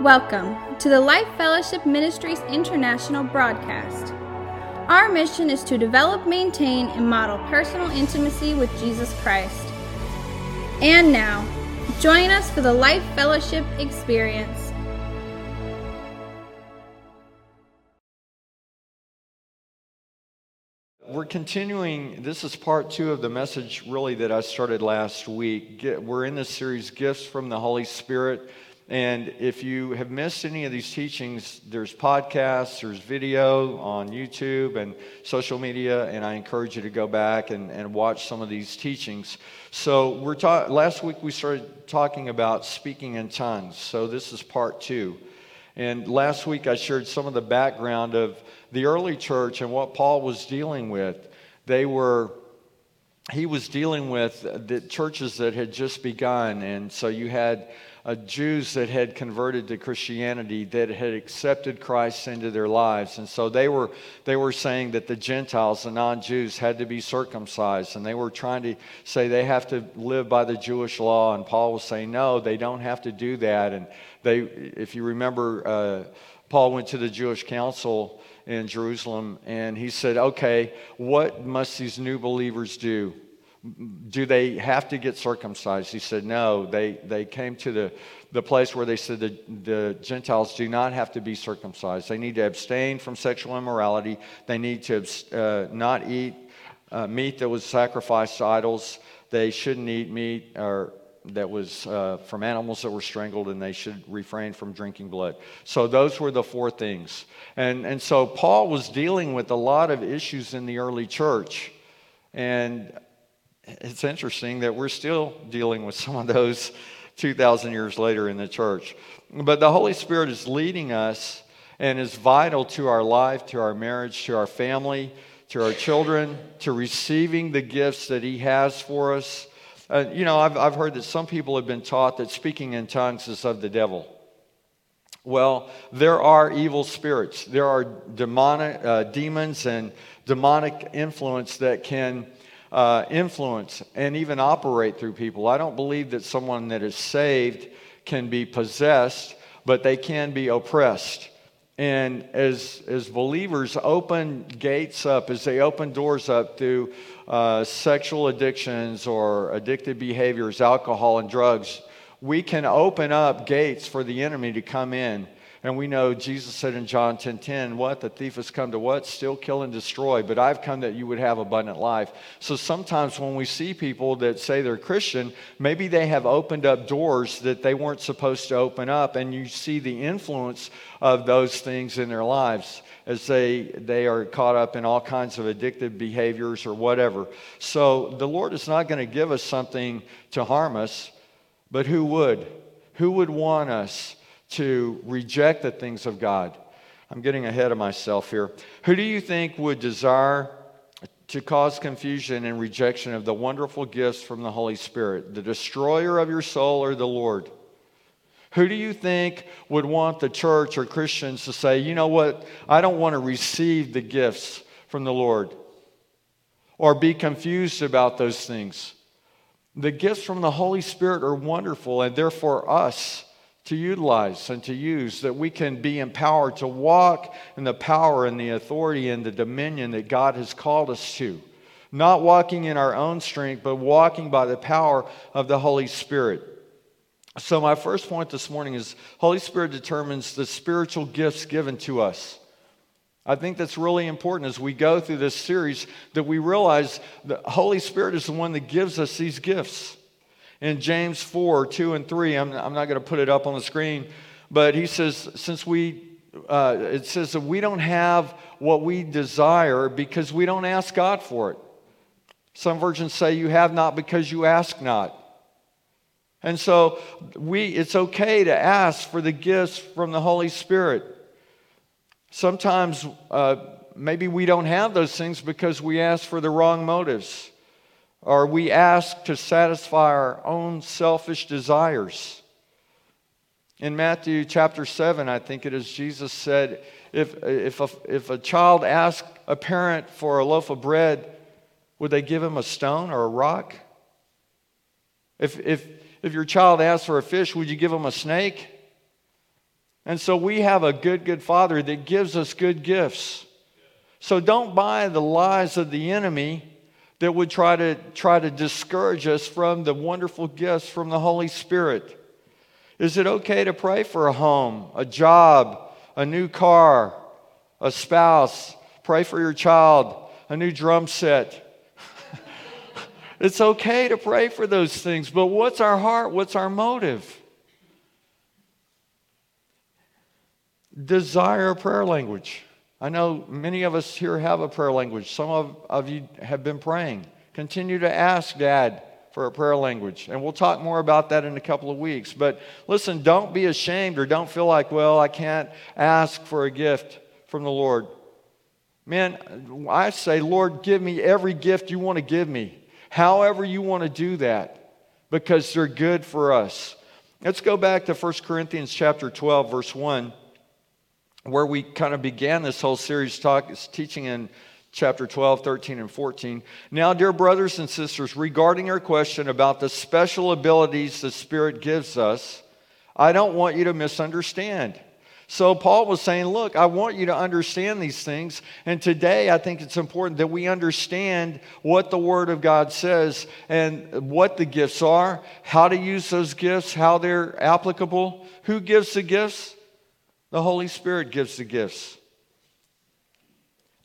Welcome to the Life Fellowship Ministries International broadcast. Our mission is to develop, maintain, and model personal intimacy with Jesus Christ. And now, join us for the Life Fellowship experience. We're continuing, this is part two of the message really that I started last week. We're in this series, Gifts from the Holy Spirit. And if you have missed any of these teachings, there's podcasts, there's video on YouTube and social media, and I encourage you to go back and, and watch some of these teachings. So we're ta- last week we started talking about speaking in tongues. So this is part two. And last week I shared some of the background of the early church and what Paul was dealing with. They were he was dealing with the churches that had just begun. And so you had uh, Jews that had converted to Christianity, that had accepted Christ into their lives. And so they were, they were saying that the Gentiles, the non Jews, had to be circumcised. And they were trying to say they have to live by the Jewish law. And Paul was saying, no, they don't have to do that. And they, if you remember, uh, Paul went to the Jewish council in Jerusalem and he said, Okay, what must these new believers do? Do they have to get circumcised? He said, No. They, they came to the, the place where they said the, the Gentiles do not have to be circumcised. They need to abstain from sexual immorality, they need to uh, not eat uh, meat that was sacrificed to idols, they shouldn't eat meat or that was uh, from animals that were strangled, and they should refrain from drinking blood. So, those were the four things. And, and so, Paul was dealing with a lot of issues in the early church. And it's interesting that we're still dealing with some of those 2,000 years later in the church. But the Holy Spirit is leading us and is vital to our life, to our marriage, to our family, to our children, to receiving the gifts that He has for us. Uh, you know, I've, I've heard that some people have been taught that speaking in tongues is of the devil. Well, there are evil spirits. There are demonic uh, demons and demonic influence that can uh, influence and even operate through people. I don't believe that someone that is saved can be possessed, but they can be oppressed. And as, as believers open gates up, as they open doors up through uh, sexual addictions or addictive behaviors, alcohol and drugs, we can open up gates for the enemy to come in. And we know Jesus said in John 10 10, what? The thief has come to what? Still kill and destroy. But I've come that you would have abundant life. So sometimes when we see people that say they're Christian, maybe they have opened up doors that they weren't supposed to open up. And you see the influence of those things in their lives as they, they are caught up in all kinds of addictive behaviors or whatever. So the Lord is not going to give us something to harm us, but who would? Who would want us to reject the things of God? I'm getting ahead of myself here. Who do you think would desire to cause confusion and rejection of the wonderful gifts from the Holy Spirit? The destroyer of your soul or the Lord? Who do you think would want the church or Christians to say, you know what, I don't want to receive the gifts from the Lord? Or be confused about those things? The gifts from the Holy Spirit are wonderful, and they're for us to utilize and to use, that we can be empowered to walk in the power and the authority and the dominion that God has called us to. Not walking in our own strength, but walking by the power of the Holy Spirit. So, my first point this morning is Holy Spirit determines the spiritual gifts given to us. I think that's really important as we go through this series that we realize the Holy Spirit is the one that gives us these gifts. In James 4 2 and 3, I'm, I'm not going to put it up on the screen, but he says, since we, uh, it says that we don't have what we desire because we don't ask God for it. Some versions say you have not because you ask not. And so we, it's okay to ask for the gifts from the Holy Spirit. Sometimes uh, maybe we don't have those things because we ask for the wrong motives, or we asked to satisfy our own selfish desires. In Matthew chapter 7, I think it is, Jesus said, if, if, a, if a child asked a parent for a loaf of bread, would they give him a stone or a rock? If, if, if your child asked for a fish, would you give him a snake? And so we have a good, good Father that gives us good gifts. So don't buy the lies of the enemy that would try to try to discourage us from the wonderful gifts from the Holy Spirit. Is it okay to pray for a home, a job, a new car, a spouse? Pray for your child, a new drum set. it's okay to pray for those things, but what's our heart? What's our motive? Desire prayer language. I know many of us here have a prayer language. Some of, of you have been praying. Continue to ask Dad for a prayer language. And we'll talk more about that in a couple of weeks. But listen, don't be ashamed or don't feel like, well, I can't ask for a gift from the Lord. Man, I say, Lord, give me every gift you want to give me, however you want to do that, because they're good for us. Let's go back to 1 Corinthians chapter 12, verse 1 where we kind of began this whole series talk, is teaching in chapter 12, 13, and 14. Now, dear brothers and sisters, regarding your question about the special abilities the Spirit gives us, I don't want you to misunderstand. So, Paul was saying, Look, I want you to understand these things. And today, I think it's important that we understand what the Word of God says and what the gifts are, how to use those gifts, how they're applicable. Who gives the gifts? The Holy Spirit gives the gifts.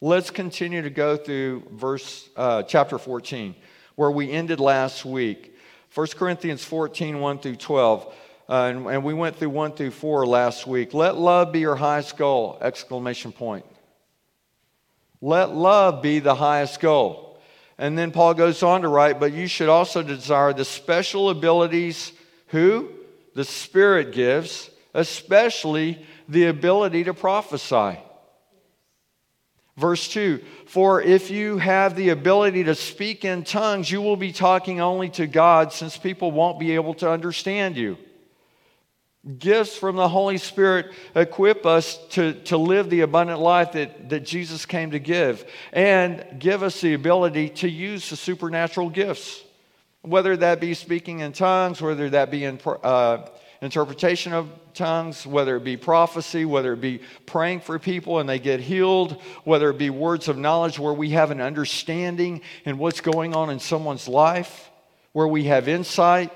Let's continue to go through verse uh, chapter 14, where we ended last week. 1 Corinthians 14, 1 through 12. Uh, and, and we went through 1 through 4 last week. Let love be your highest goal! Exclamation point. Let love be the highest goal. And then Paul goes on to write, but you should also desire the special abilities who the Spirit gives, especially the ability to prophesy. Verse 2 For if you have the ability to speak in tongues, you will be talking only to God, since people won't be able to understand you. Gifts from the Holy Spirit equip us to, to live the abundant life that, that Jesus came to give and give us the ability to use the supernatural gifts, whether that be speaking in tongues, whether that be in uh, interpretation of tongues, whether it be prophecy, whether it be praying for people and they get healed, whether it be words of knowledge where we have an understanding in what's going on in someone's life, where we have insight.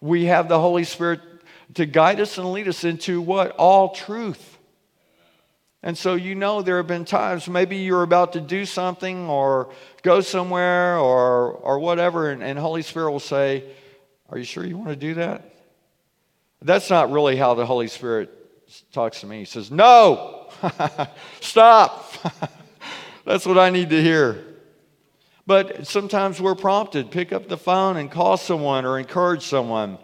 We have the Holy Spirit to guide us and lead us into what? All truth. And so, you know, there have been times maybe you're about to do something or go somewhere or, or whatever, and, and Holy Spirit will say, Are you sure you want to do that? That's not really how the Holy Spirit talks to me. He says, No, stop. That's what I need to hear. But sometimes we're prompted pick up the phone and call someone or encourage someone.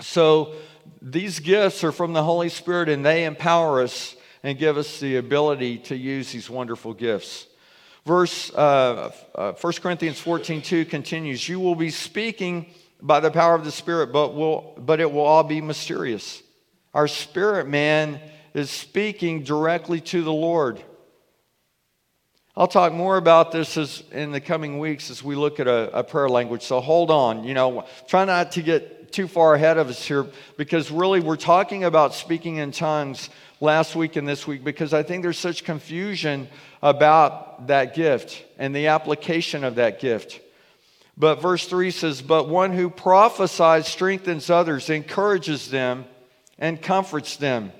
So these gifts are from the Holy Spirit and they empower us and give us the ability to use these wonderful gifts. Verse uh, uh, 1 Corinthians 14 2 continues You will be speaking by the power of the Spirit, but, will, but it will all be mysterious. Our spirit man is speaking directly to the Lord. I'll talk more about this as, in the coming weeks as we look at a, a prayer language. So hold on. You know, try not to get too far ahead of us here because really we're talking about speaking in tongues last week and this week because I think there's such confusion about that gift and the application of that gift. But verse 3 says, But one who prophesies strengthens others, encourages them, and comforts them.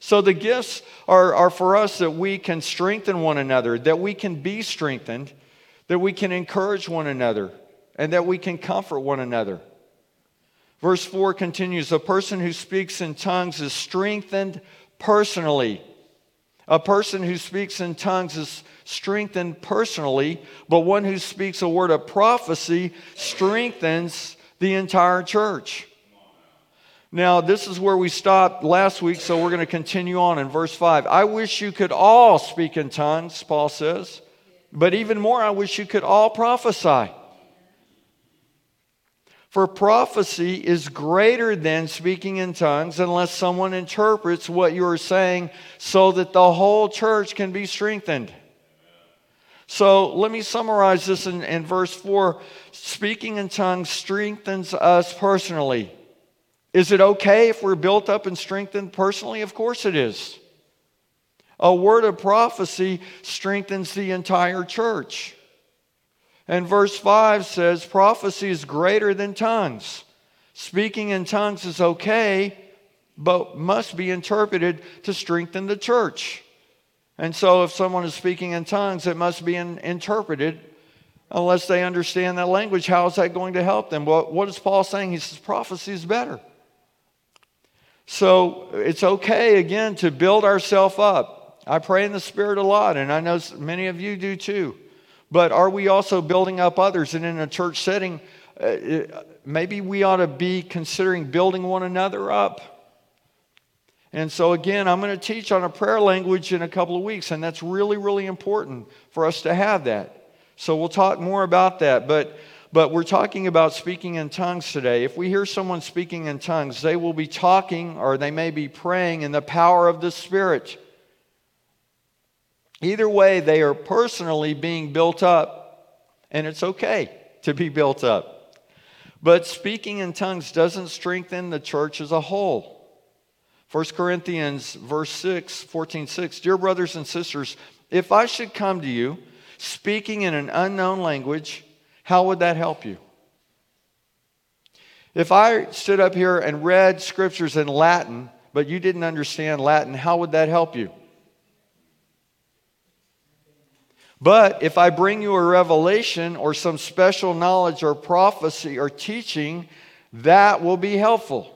So the gifts are, are for us that we can strengthen one another, that we can be strengthened, that we can encourage one another, and that we can comfort one another. Verse 4 continues A person who speaks in tongues is strengthened personally. A person who speaks in tongues is strengthened personally, but one who speaks a word of prophecy strengthens the entire church. Now, this is where we stopped last week, so we're going to continue on in verse 5. I wish you could all speak in tongues, Paul says, but even more, I wish you could all prophesy. For prophecy is greater than speaking in tongues unless someone interprets what you are saying so that the whole church can be strengthened. So let me summarize this in, in verse 4. Speaking in tongues strengthens us personally. Is it okay if we're built up and strengthened personally? Of course it is. A word of prophecy strengthens the entire church. And verse 5 says prophecy is greater than tongues. Speaking in tongues is okay, but must be interpreted to strengthen the church. And so, if someone is speaking in tongues, it must be in, interpreted unless they understand that language. How is that going to help them? Well, what is Paul saying? He says prophecy is better. So, it's okay, again, to build ourselves up. I pray in the Spirit a lot, and I know many of you do too. But are we also building up others? And in a church setting, uh, maybe we ought to be considering building one another up. And so, again, I'm going to teach on a prayer language in a couple of weeks, and that's really, really important for us to have that. So, we'll talk more about that. But, but we're talking about speaking in tongues today. If we hear someone speaking in tongues, they will be talking or they may be praying in the power of the Spirit. Either way, they are personally being built up, and it's okay to be built up. But speaking in tongues doesn't strengthen the church as a whole. 1 Corinthians verse 6, 14, 6. Dear brothers and sisters, if I should come to you speaking in an unknown language, how would that help you? If I stood up here and read scriptures in Latin, but you didn't understand Latin, how would that help you? But if I bring you a revelation or some special knowledge or prophecy or teaching, that will be helpful.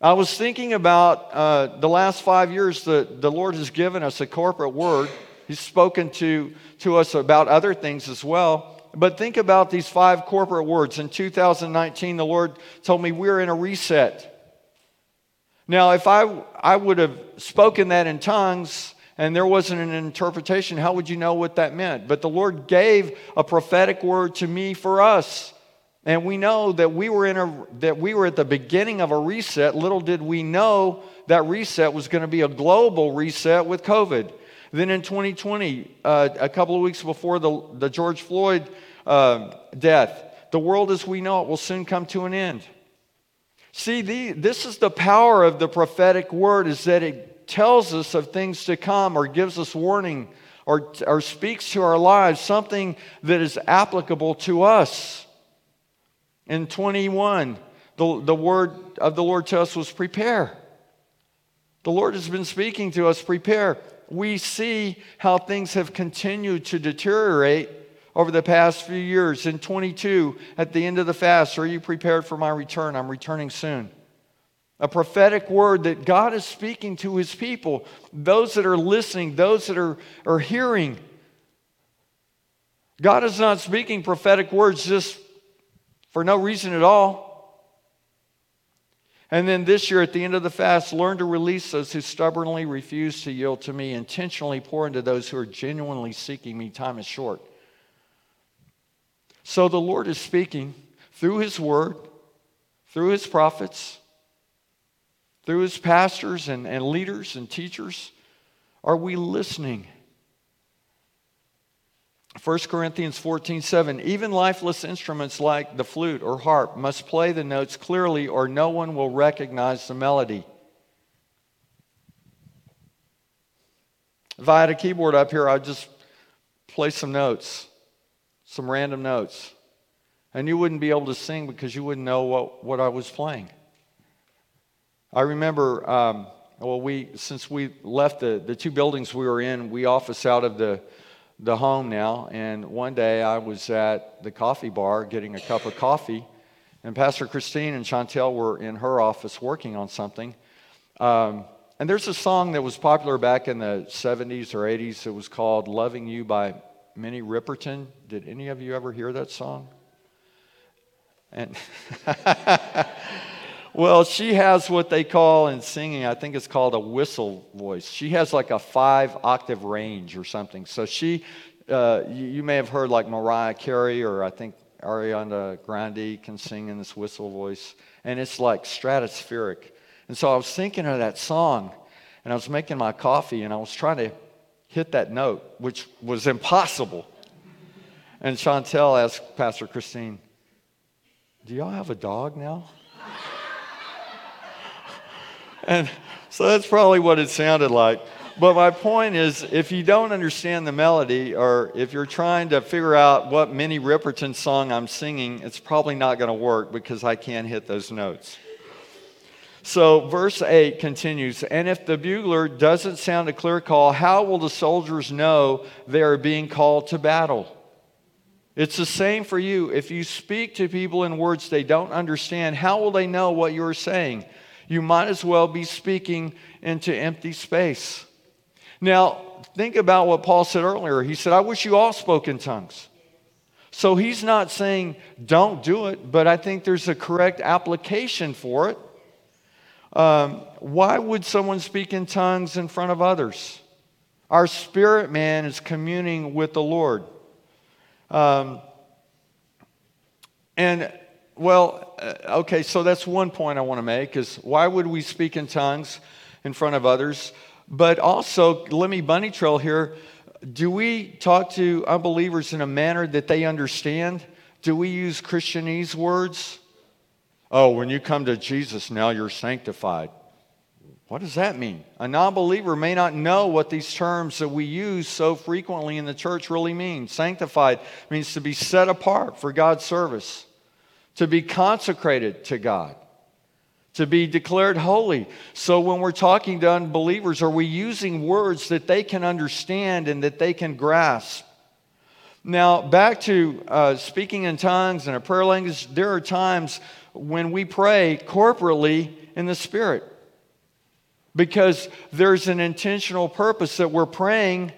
I was thinking about uh, the last five years that the Lord has given us a corporate word. He's spoken to, to us about other things as well. But think about these five corporate words. In 2019, the Lord told me we're in a reset. Now, if I, I would have spoken that in tongues and there wasn't an interpretation, how would you know what that meant? But the Lord gave a prophetic word to me for us. And we know that we were in a that we were at the beginning of a reset. Little did we know that reset was going to be a global reset with COVID. Then in 2020, uh, a couple of weeks before the, the George Floyd uh, death, the world as we know it will soon come to an end. See, the, this is the power of the prophetic word is that it tells us of things to come or gives us warning or, or speaks to our lives, something that is applicable to us. In 21, the, the word of the Lord to us was prepare. The Lord has been speaking to us, prepare. We see how things have continued to deteriorate over the past few years. In 22, at the end of the fast, are you prepared for my return? I'm returning soon. A prophetic word that God is speaking to his people, those that are listening, those that are, are hearing. God is not speaking prophetic words just for no reason at all. And then this year, at the end of the fast, learn to release those who stubbornly refuse to yield to me, intentionally pour into those who are genuinely seeking me. Time is short. So the Lord is speaking through His Word, through His prophets, through His pastors and, and leaders and teachers. Are we listening? 1 Corinthians 14, 7. Even lifeless instruments like the flute or harp must play the notes clearly, or no one will recognize the melody. If I had a keyboard up here, I'd just play some notes, some random notes. And you wouldn't be able to sing because you wouldn't know what, what I was playing. I remember, um, well, we, since we left the, the two buildings we were in, we office out of the the home now. And one day I was at the coffee bar getting a cup of coffee, and Pastor Christine and Chantel were in her office working on something. Um, and there's a song that was popular back in the 70s or 80s. It was called Loving You by Minnie Riperton. Did any of you ever hear that song? And Well, she has what they call in singing, I think it's called a whistle voice. She has like a five octave range or something. So she, uh, you, you, may have heard like Mariah Carey or I think Ariana Grande can sing in this whistle voice. And it's like stratospheric. And so I was thinking of that song and I was making my coffee and I was trying to hit that note, which was impossible. And Chantel asked Pastor Christine, Do y'all have a dog now? And so that's probably what it sounded like. But my point is, if you don't understand the melody, or if you're trying to figure out what Minnie Riperton song I'm singing, it's probably not going to work because I can't hit those notes. So, verse 8 continues And if the bugler doesn't sound a clear call, how will the soldiers know they are being called to battle? It's the same for you. If you speak to people in words they don't understand, how will they know what you're saying? You might as well be speaking into empty space. Now, think about what Paul said earlier. He said, I wish you all spoke in tongues. So he's not saying don't do it, but I think there's a correct application for it. Um, why would someone speak in tongues in front of others? Our spirit man is communing with the Lord. Um, and, well, Uh, okay, so that's one point I want to make is why would we speak in tongues in front of others? But also, let me bunny trail here. Do we talk to unbelievers in a manner that they understand? Do we use Christianese words? Oh, when you come to Jesus, now you're sanctified. What does that mean? A non believer may not know what these terms that we use so frequently in the church really mean. Sanctified means to be set apart for God's service, to be consecrated to God to be declared holy. So when we're talking to unbelievers, are we using words that they can understand and that they can grasp? Now, back to uh, speaking in tongues and a prayer language, there are times when we pray corporately in the Spirit because there's an intentional purpose that we're praying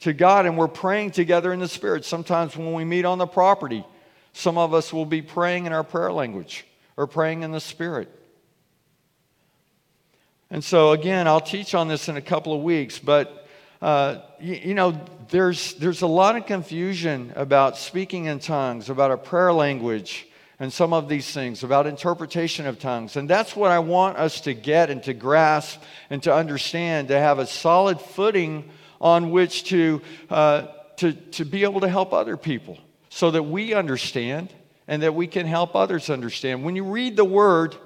to God and we're praying together in the Spirit. Sometimes when we meet on the property, some of us will be praying in our prayer language or praying in the Spirit. And so, again, I'll teach on this in a couple of weeks, but uh, you, you, know, there's, there's a lot of confusion about speaking in tongues, about a prayer language, and some of these things, about interpretation of tongues. And that's what I want us to get and to grasp and to understand, to have a solid footing on which to, uh, to, to be able to help other people so that we understand and that we can help others understand. When you read the word,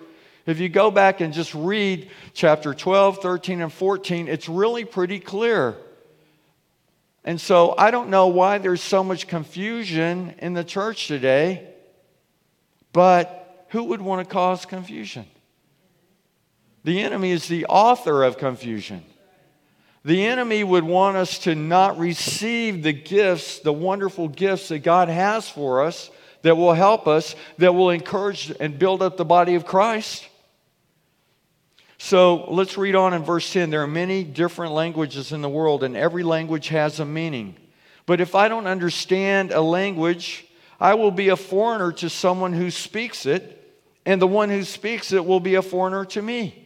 if you go back and just read chapter 12, 13, and 14, it's really pretty clear. And so I don't know why there's so much confusion in the church today, but who would want to cause confusion? The enemy is the author of confusion. The enemy would want us to not receive the gifts, the wonderful gifts that God has for us that will help us, that will encourage and build up the body of Christ. So let's read on in verse 10. There are many different languages in the world, and every language has a meaning. But if I don't understand a language, I will be a foreigner to someone who speaks it, and the one who speaks it will be a foreigner to me.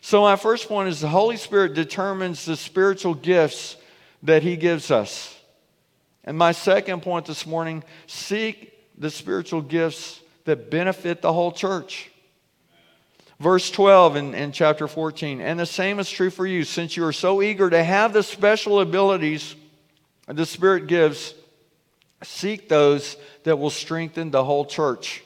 So, my first point is the Holy Spirit determines the spiritual gifts that He gives us. And my second point this morning seek the spiritual gifts that benefit the whole church. Verse 12 in, in chapter 14. And the same is true for you, since you are so eager to have the special abilities the Spirit gives, seek those that will strengthen the whole church.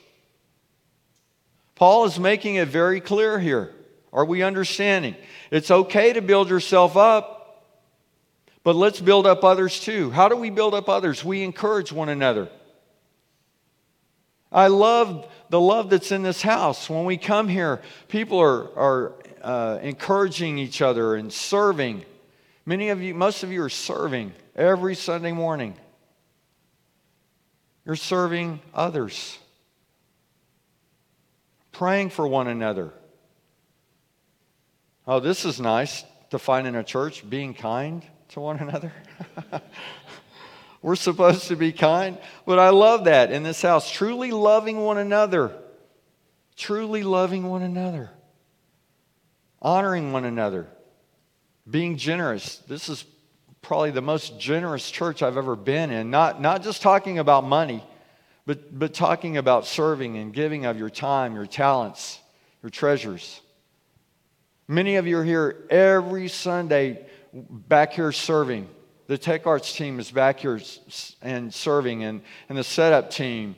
Paul is making it very clear here. Are we understanding? It's okay to build yourself up, but let's build up others too. How do we build up others? We encourage one another. I love the love that's in this house. When we come here, people are, are uh, encouraging each other and serving. Many of you, most of you are serving every Sunday morning. You're serving others, praying for one another. Oh, this is nice to find in a church being kind to one another. We're supposed to be kind. But I love that in this house. Truly loving one another. Truly loving one another. Honoring one another. Being generous. This is probably the most generous church I've ever been in. Not, not just talking about money, but, but talking about serving and giving of your time, your talents, your treasures. Many of you are here every Sunday back here serving. The Tech Arts team is back here and serving, and, and the setup team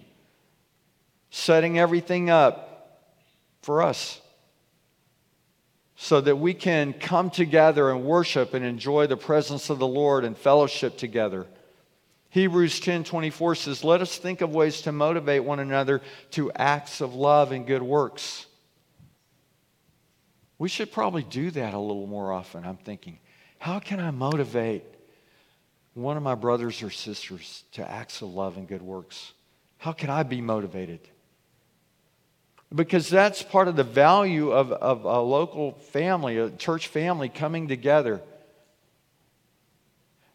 setting everything up for us. so that we can come together and worship and enjoy the presence of the Lord and fellowship together. Hebrews 10:24 says, "Let us think of ways to motivate one another to acts of love and good works." We should probably do that a little more often. I'm thinking, how can I motivate one of my brothers or sisters to acts of love and good works? How can I be motivated? Because that's part of the value of, of a local family, a church family coming together.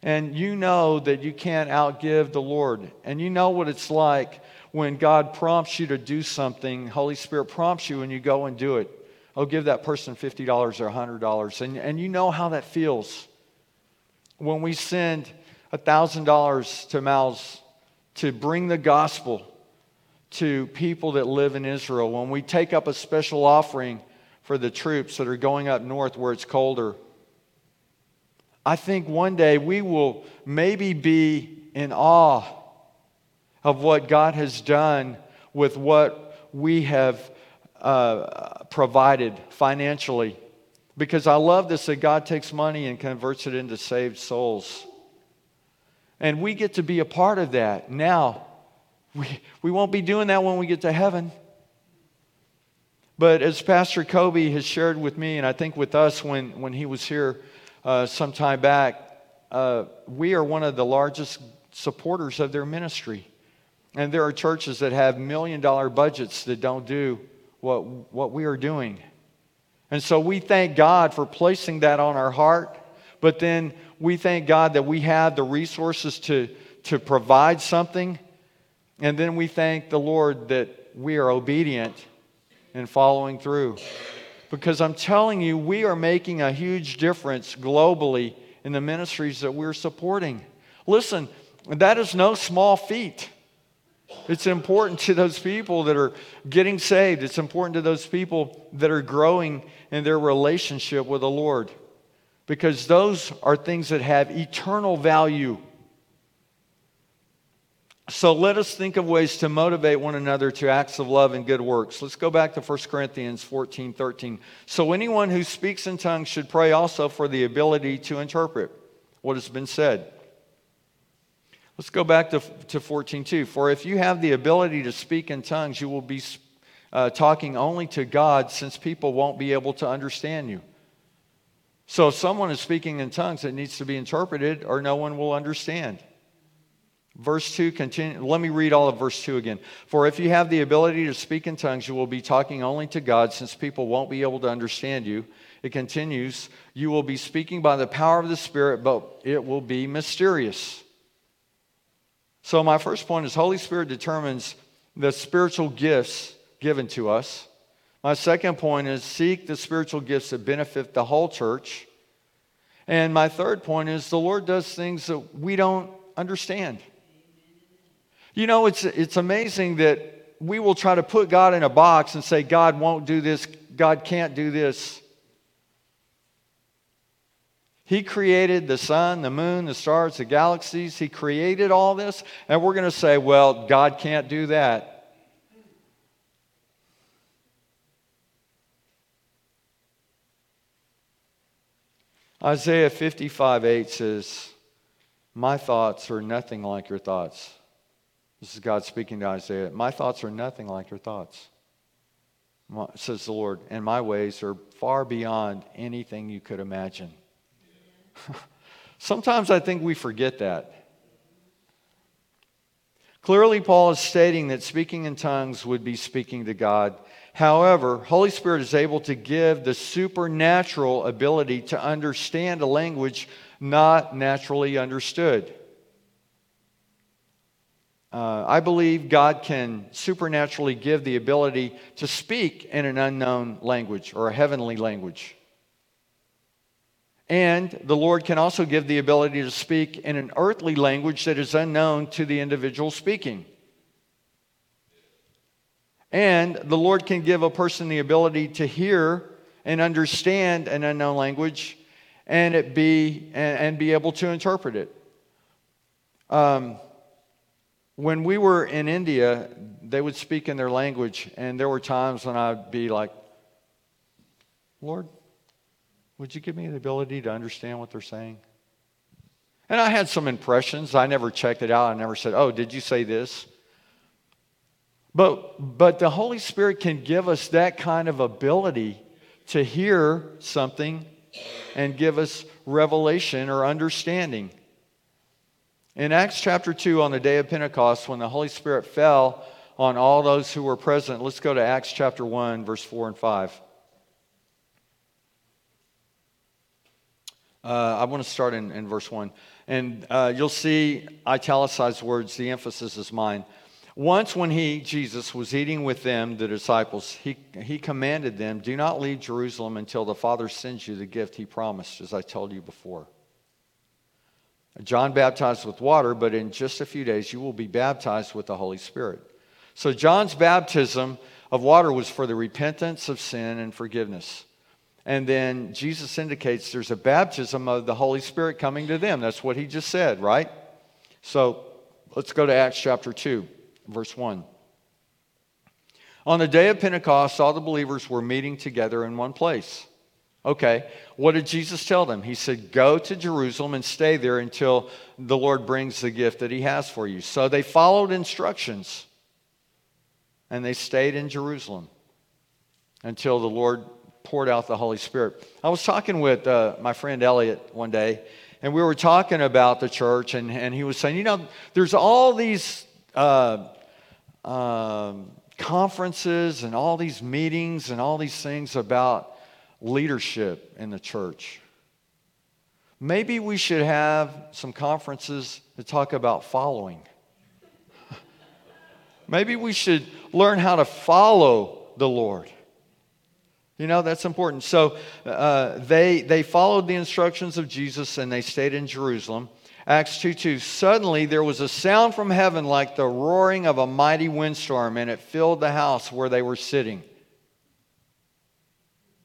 And you know that you can't outgive the Lord. And you know what it's like when God prompts you to do something, Holy Spirit prompts you, and you go and do it. Oh, give that person $50 or $100. And, and you know how that feels. When we send $1,000 to Maoz to bring the gospel to people that live in Israel, when we take up a special offering for the troops that are going up north where it's colder, I think one day we will maybe be in awe of what God has done with what we have uh, provided financially. Because I love this that God takes money and converts it into saved souls. And we get to be a part of that. Now, we, we won't be doing that when we get to heaven. But as Pastor Kobe has shared with me, and I think with us when, when he was here uh, some time back, uh, we are one of the largest supporters of their ministry. And there are churches that have million dollar budgets that don't do what, what we are doing. And so we thank God for placing that on our heart, but then we thank God that we have the resources to, to provide something. And then we thank the Lord that we are obedient and following through. Because I'm telling you, we are making a huge difference globally in the ministries that we're supporting. Listen, that is no small feat. It's important to those people that are getting saved. It's important to those people that are growing in their relationship with the Lord because those are things that have eternal value. So let us think of ways to motivate one another to acts of love and good works. Let's go back to 1 Corinthians 14 13. So anyone who speaks in tongues should pray also for the ability to interpret what has been said. Let's go back to, to 14.2. For if you have the ability to speak in tongues, you will be uh, talking only to God since people won't be able to understand you. So if someone is speaking in tongues, it needs to be interpreted or no one will understand. Verse 2 continue. Let me read all of verse 2 again. For if you have the ability to speak in tongues, you will be talking only to God since people won't be able to understand you. It continues, you will be speaking by the power of the Spirit, but it will be mysterious. So, my first point is Holy Spirit determines the spiritual gifts given to us. My second point is seek the spiritual gifts that benefit the whole church. And my third point is the Lord does things that we don't understand. You know, it's, it's amazing that we will try to put God in a box and say, God won't do this, God can't do this. He created the sun, the moon, the stars, the galaxies. He created all this. And we're going to say, well, God can't do that. Isaiah 55 8 says, My thoughts are nothing like your thoughts. This is God speaking to Isaiah. My thoughts are nothing like your thoughts, says the Lord, and my ways are far beyond anything you could imagine. Sometimes I think we forget that. Clearly, Paul is stating that speaking in tongues would be speaking to God. However, Holy Spirit is able to give the supernatural ability to understand a language not naturally understood. Uh, I believe God can supernaturally give the ability to speak in an unknown language or a heavenly language. And the Lord can also give the ability to speak in an earthly language that is unknown to the individual speaking. And the Lord can give a person the ability to hear and understand an unknown language and it be and, and be able to interpret it. Um, when we were in India, they would speak in their language, and there were times when I'd be like, Lord, Would you give me the ability to understand what they're saying? And I had some impressions. I never checked it out. I never said, Oh, did you say this? But, but the Holy Spirit can give us that kind of ability to hear something and give us revelation or understanding. In Acts chapter 2, on the day of Pentecost, when the Holy Spirit fell on all those who were present, let's go to Acts chapter 1, verse 4 and 5. Uh, I want to start in, in verse 1. And uh, you'll see italicized words, the emphasis is mine. Once, when he, Jesus, was eating with them, the disciples, he, he commanded them, Do not leave Jerusalem until the Father sends you the gift he promised, as I told you before. John baptized with water, but in just a few days you will be baptized with the Holy Spirit. So, John's baptism of water was for the repentance of sin and forgiveness. And then Jesus indicates there's a baptism of the Holy Spirit coming to them. That's what he just said, right? So, let's go to Acts chapter 2 verse 1. On the day of Pentecost, all the believers were meeting together in one place. Okay, what did Jesus tell them? He said, Go to Jerusalem and stay there until the Lord brings the gift that He has for you. So they followed instructions and they stayed in Jerusalem until the Lord poured out the Holy Spirit. I was talking with uh, my friend Elliot one day, and we were talking about the church, and, and he was saying, You know, there's all these uh, um, conferences and all these meetings and all these things about leadership in the church. Maybe we should have some conferences to talk about following. Maybe we should learn how to follow the Lord. You know, that's important. So uh, they, they followed the instructions of Jesus and they stayed in Jerusalem. Acts 2 2. Suddenly there was a sound from heaven like the roaring of a mighty windstorm, and it filled the house where they were sitting.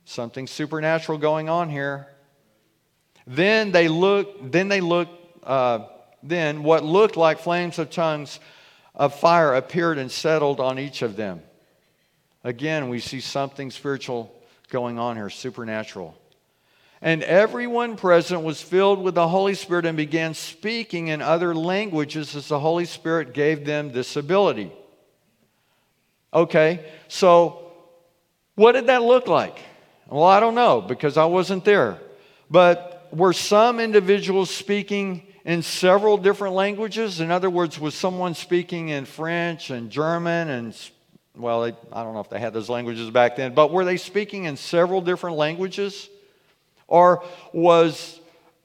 Something supernatural going on here. Then they looked, then they looked, uh, then what looked like flames of tongues of fire appeared and settled on each of them. Again, we see something spiritual going on here, supernatural. And everyone present was filled with the Holy Spirit and began speaking in other languages as the Holy Spirit gave them this ability. Okay, so what did that look like? Well, I don't know because I wasn't there. But were some individuals speaking in several different languages? In other words, was someone speaking in French and German and, well, they, I don't know if they had those languages back then, but were they speaking in several different languages? Or was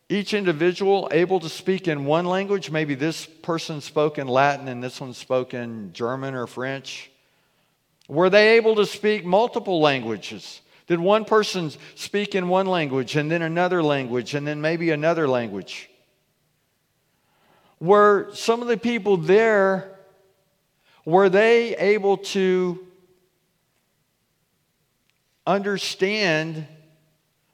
each individual able to speak in one language? Maybe this person spoke in Latin and this one spoke in German or French. Were they able to speak multiple languages? Did one person speak in one language and then another language and then maybe another language? Were some of the people there, were they able to understand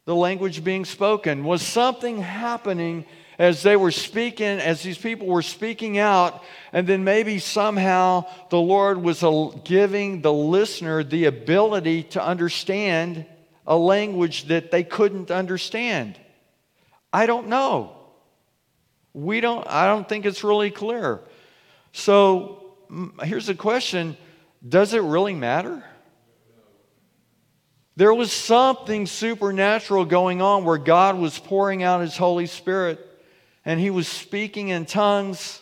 the language being spoken? Was something happening as they were speaking, as these people were speaking out, and then maybe somehow the Lord was giving the listener the ability to understand a language that they couldn't understand? I don't know. We don't, I don't think it's really clear. So here's a question Does it really matter? There was something supernatural going on where God was pouring out His Holy Spirit and He was speaking in tongues.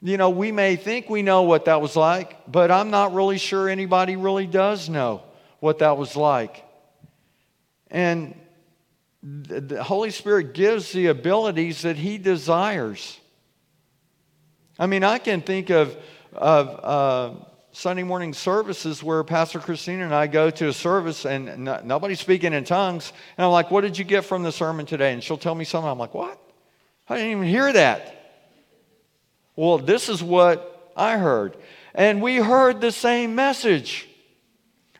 You know, we may think we know what that was like, but I'm not really sure anybody really does know what that was like. And the Holy Spirit gives the abilities that He desires. I mean, I can think of, of uh, Sunday morning services where Pastor Christina and I go to a service and no, nobody's speaking in tongues. And I'm like, What did you get from the sermon today? And she'll tell me something. I'm like, What? I didn't even hear that. Well, this is what I heard. And we heard the same message.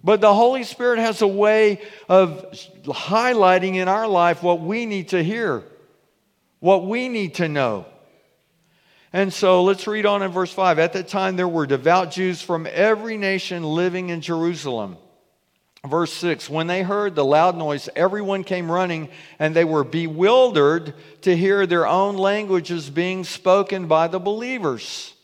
But the Holy Spirit has a way of highlighting in our life what we need to hear, what we need to know. And so let's read on in verse 5. At that time, there were devout Jews from every nation living in Jerusalem. Verse 6 When they heard the loud noise, everyone came running, and they were bewildered to hear their own languages being spoken by the believers.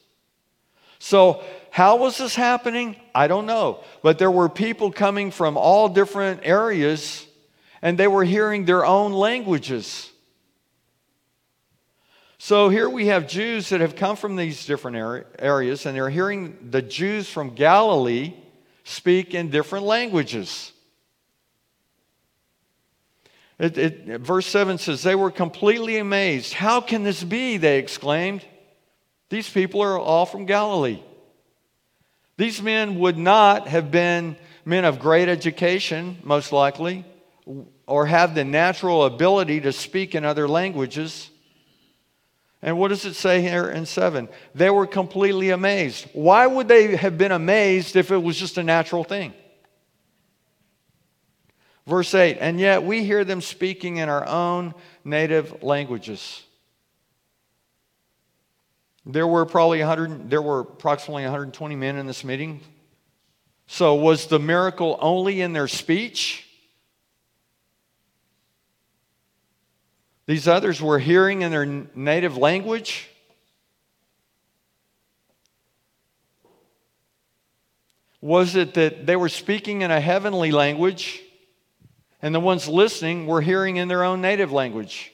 So, how was this happening? I don't know. But there were people coming from all different areas, and they were hearing their own languages. So here we have Jews that have come from these different areas, and they're hearing the Jews from Galilee speak in different languages. It, it, verse 7 says, They were completely amazed. How can this be? They exclaimed. These people are all from Galilee. These men would not have been men of great education, most likely, or have the natural ability to speak in other languages. And what does it say here in 7? They were completely amazed. Why would they have been amazed if it was just a natural thing? Verse 8, and yet we hear them speaking in our own native languages. There were probably 100, there were approximately 120 men in this meeting. So was the miracle only in their speech? These others were hearing in their native language. Was it that they were speaking in a heavenly language and the ones listening were hearing in their own native language?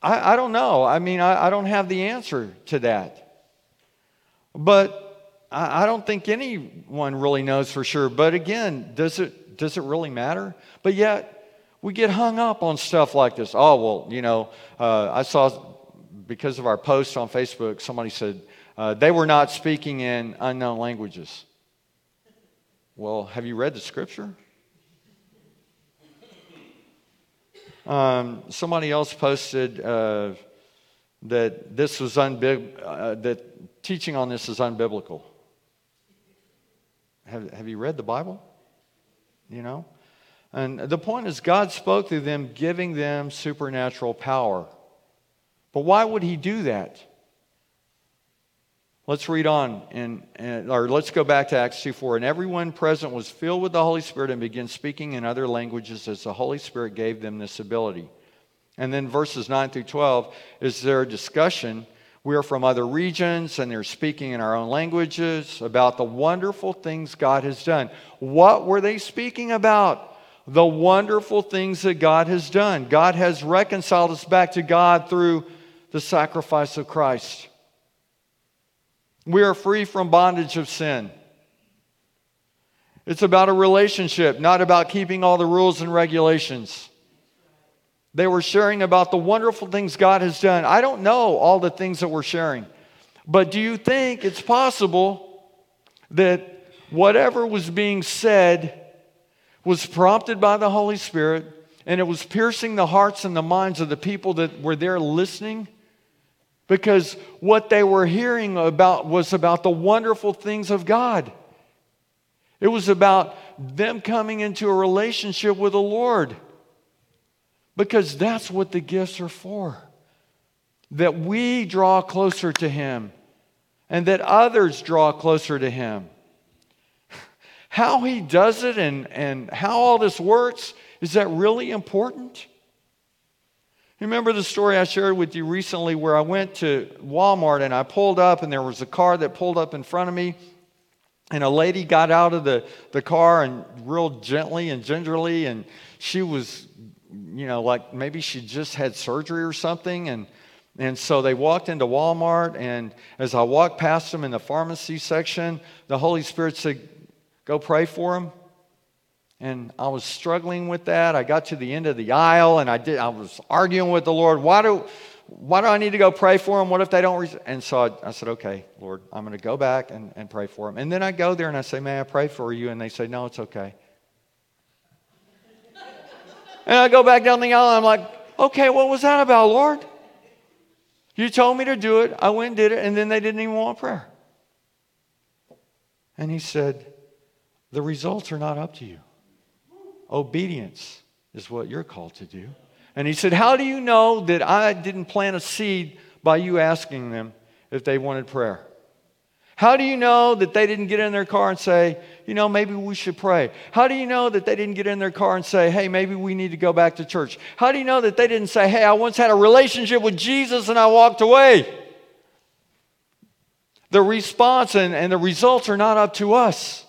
I, I don't know. I mean, I, I, don't have the answer to that. But I, I don't think anyone really knows for sure. But again, does it, does it really matter? But yet, we get hung up on stuff like this. Oh, well, you know, uh, I saw because of our post on Facebook, somebody said uh, they were not speaking in unknown languages. Well, have you read the scripture? Um, somebody else posted uh, that this was unbib- uh, that teaching on this is unbiblical. Have, have you read the Bible? You know? And the point is, God spoke through them, giving them supernatural power. But why would He do that? Let's read on, and, or let's go back to Acts 2 4. And everyone present was filled with the Holy Spirit and began speaking in other languages as the Holy Spirit gave them this ability. And then verses 9 through 12 is their discussion. We are from other regions, and they're speaking in our own languages about the wonderful things God has done. What were they speaking about? The wonderful things that God has done. God has reconciled us back to God through the sacrifice of Christ. We are free from bondage of sin. It's about a relationship, not about keeping all the rules and regulations. They were sharing about the wonderful things God has done. I don't know all the things that we're sharing, but do you think it's possible that whatever was being said was prompted by the Holy Spirit, and it was piercing the hearts and the minds of the people that were there listening because what they were hearing about was about the wonderful things of God. It was about them coming into a relationship with the Lord because that's what the gifts are for. That we draw closer to Him and that others draw closer to Him. How he does it and, and how all this works, is that really important? Remember the story I shared with you recently where I went to Walmart and I pulled up and there was a car that pulled up in front of me and a lady got out of the, the car and real gently and gingerly and she was you know like maybe she just had surgery or something and and so they walked into Walmart and as I walked past them in the pharmacy section the Holy Spirit said go pray for them. And I was struggling with that. I got to the end of the aisle and I did I was arguing with the Lord. Why do why do I need to go pray for them? What if they don't? Re-? And so I, I, said, okay, Lord, I'm going to go back and, and pray for them. And then I go there and I say, may I pray for you? And they say, no, it's okay. and I go back down the aisle and I'm like, okay, what was that about, Lord? You told me to do it. I went and did it. And then they didn't even want prayer. And he said, the results are not up to you. Obedience is what you're called to do. And he said, How do you know that I didn't plant a seed by you asking them if they wanted prayer? How do you know that they didn't get in their car and say, you know, maybe we should pray? How do you know that they didn't get in their car and say, hey, maybe we need to go back to church? How do you know that they didn't say, hey, I once had a relationship with Jesus and I walked away? The response and, and the results are not up to us.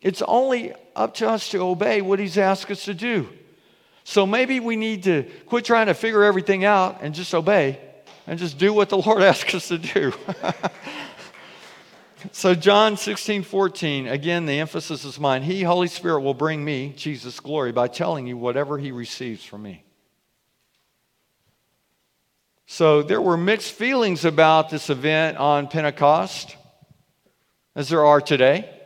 It's only up to us to obey what He's asked us to do. So maybe we need to quit trying to figure everything out and just obey and just do what the Lord asks us to do. so, John 16, 14, again, the emphasis is mine. He, Holy Spirit, will bring me, Jesus, glory by telling you whatever He receives from me. So, there were mixed feelings about this event on Pentecost, as there are today.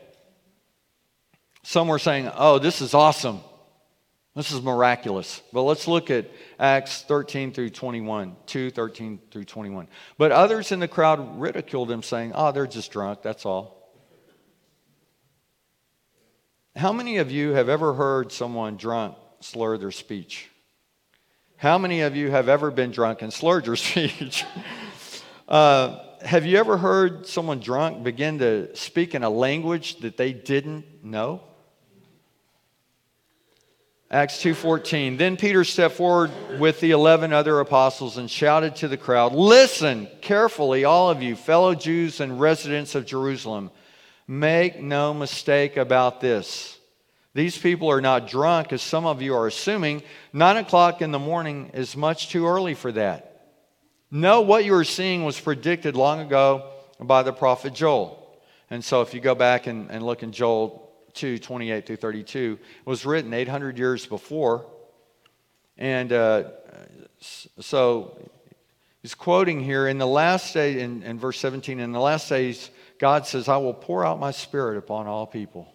Some were saying, oh, this is awesome. This is miraculous. But let's look at Acts 13 through 21, 2 13 through 21. But others in the crowd ridiculed him, saying, Oh, they're just drunk, that's all. How many of you have ever heard someone drunk slur their speech? How many of you have ever been drunk and slurred your speech? uh, have you ever heard someone drunk begin to speak in a language that they didn't know? Acts 2:14. Then Peter stepped forward with the 11 other apostles and shouted to the crowd, "Listen carefully, all of you, fellow Jews and residents of Jerusalem. Make no mistake about this. These people are not drunk, as some of you are assuming. Nine o'clock in the morning is much too early for that. No, what you are seeing was predicted long ago by the prophet Joel. And so, if you go back and, and look in Joel 2 28 through 32 was written 800 years before. And uh, so he's quoting here in the last day, in, in verse 17, in the last days, God says, I will pour out my spirit upon all people.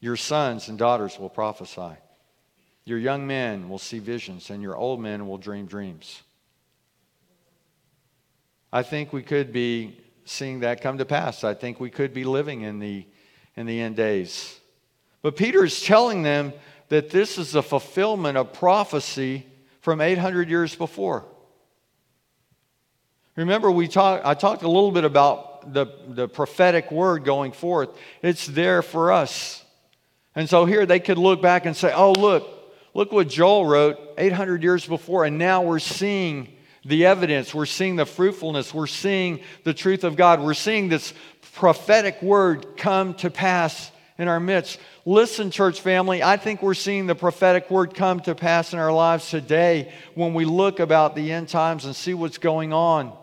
Your sons and daughters will prophesy. Your young men will see visions, and your old men will dream dreams. I think we could be seeing that come to pass. I think we could be living in the in the end days. But Peter is telling them that this is a fulfillment of prophecy from 800 years before. Remember, we talk, I talked a little bit about the, the prophetic word going forth. It's there for us. And so here they could look back and say, oh, look, look what Joel wrote 800 years before, and now we're seeing the evidence. We're seeing the fruitfulness. We're seeing the truth of God. We're seeing this prophetic word come to pass in our midst. Listen, church family, I think we're seeing the prophetic word come to pass in our lives today when we look about the end times and see what's going on.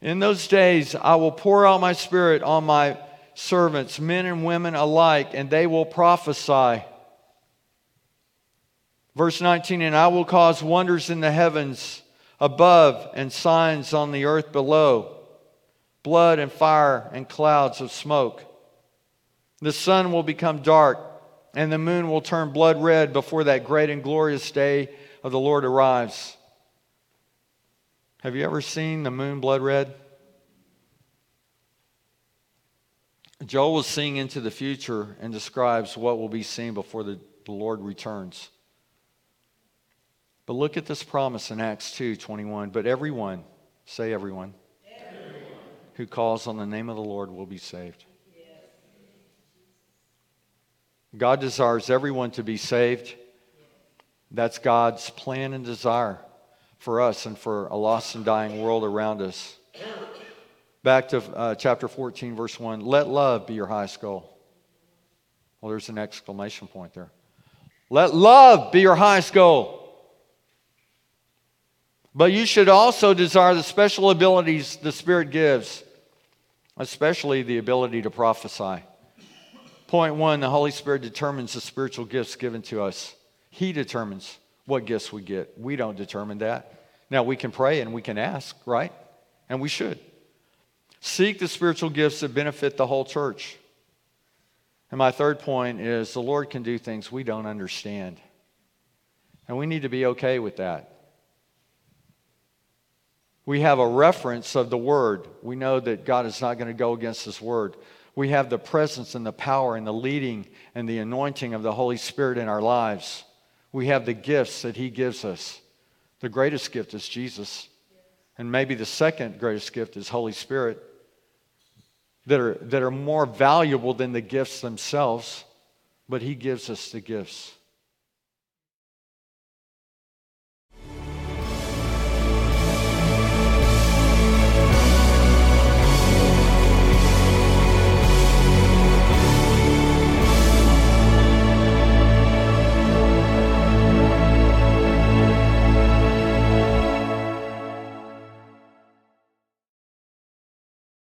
In those days, I will pour out my spirit on my servants, men and women alike, and they will prophesy. Verse 19, and I will cause wonders in the heavens above and signs on the earth below blood and fire and clouds of smoke. The sun will become dark and the moon will turn blood red before that great and glorious day of the Lord arrives. Have you ever seen the moon blood red? Joel was seeing into the future and describes what will be seen before the, the Lord returns. But look at this promise in Acts 2 21. But everyone, say everyone, everyone. who calls on the name of the Lord will be saved. God desires everyone to be saved. That's God's plan and desire for us and for a lost and dying world around us. Back to uh, chapter 14, verse 1. Let love be your highest goal. Well, there's an exclamation point there. Let love be your highest goal. But you should also desire the special abilities the Spirit gives, especially the ability to prophesy. Point one the Holy Spirit determines the spiritual gifts given to us. He determines what gifts we get. We don't determine that. Now, we can pray and we can ask, right? And we should. Seek the spiritual gifts that benefit the whole church. And my third point is the Lord can do things we don't understand. And we need to be okay with that we have a reference of the Word. We know that God is not going to go against His Word. We have the presence and the power and the leading and the anointing of the Holy Spirit in our lives. We have the gifts that He gives us. The greatest gift is Jesus. and maybe the second greatest gift is Holy Spirit, that are, that are more valuable than the gifts themselves, but He gives us the gifts.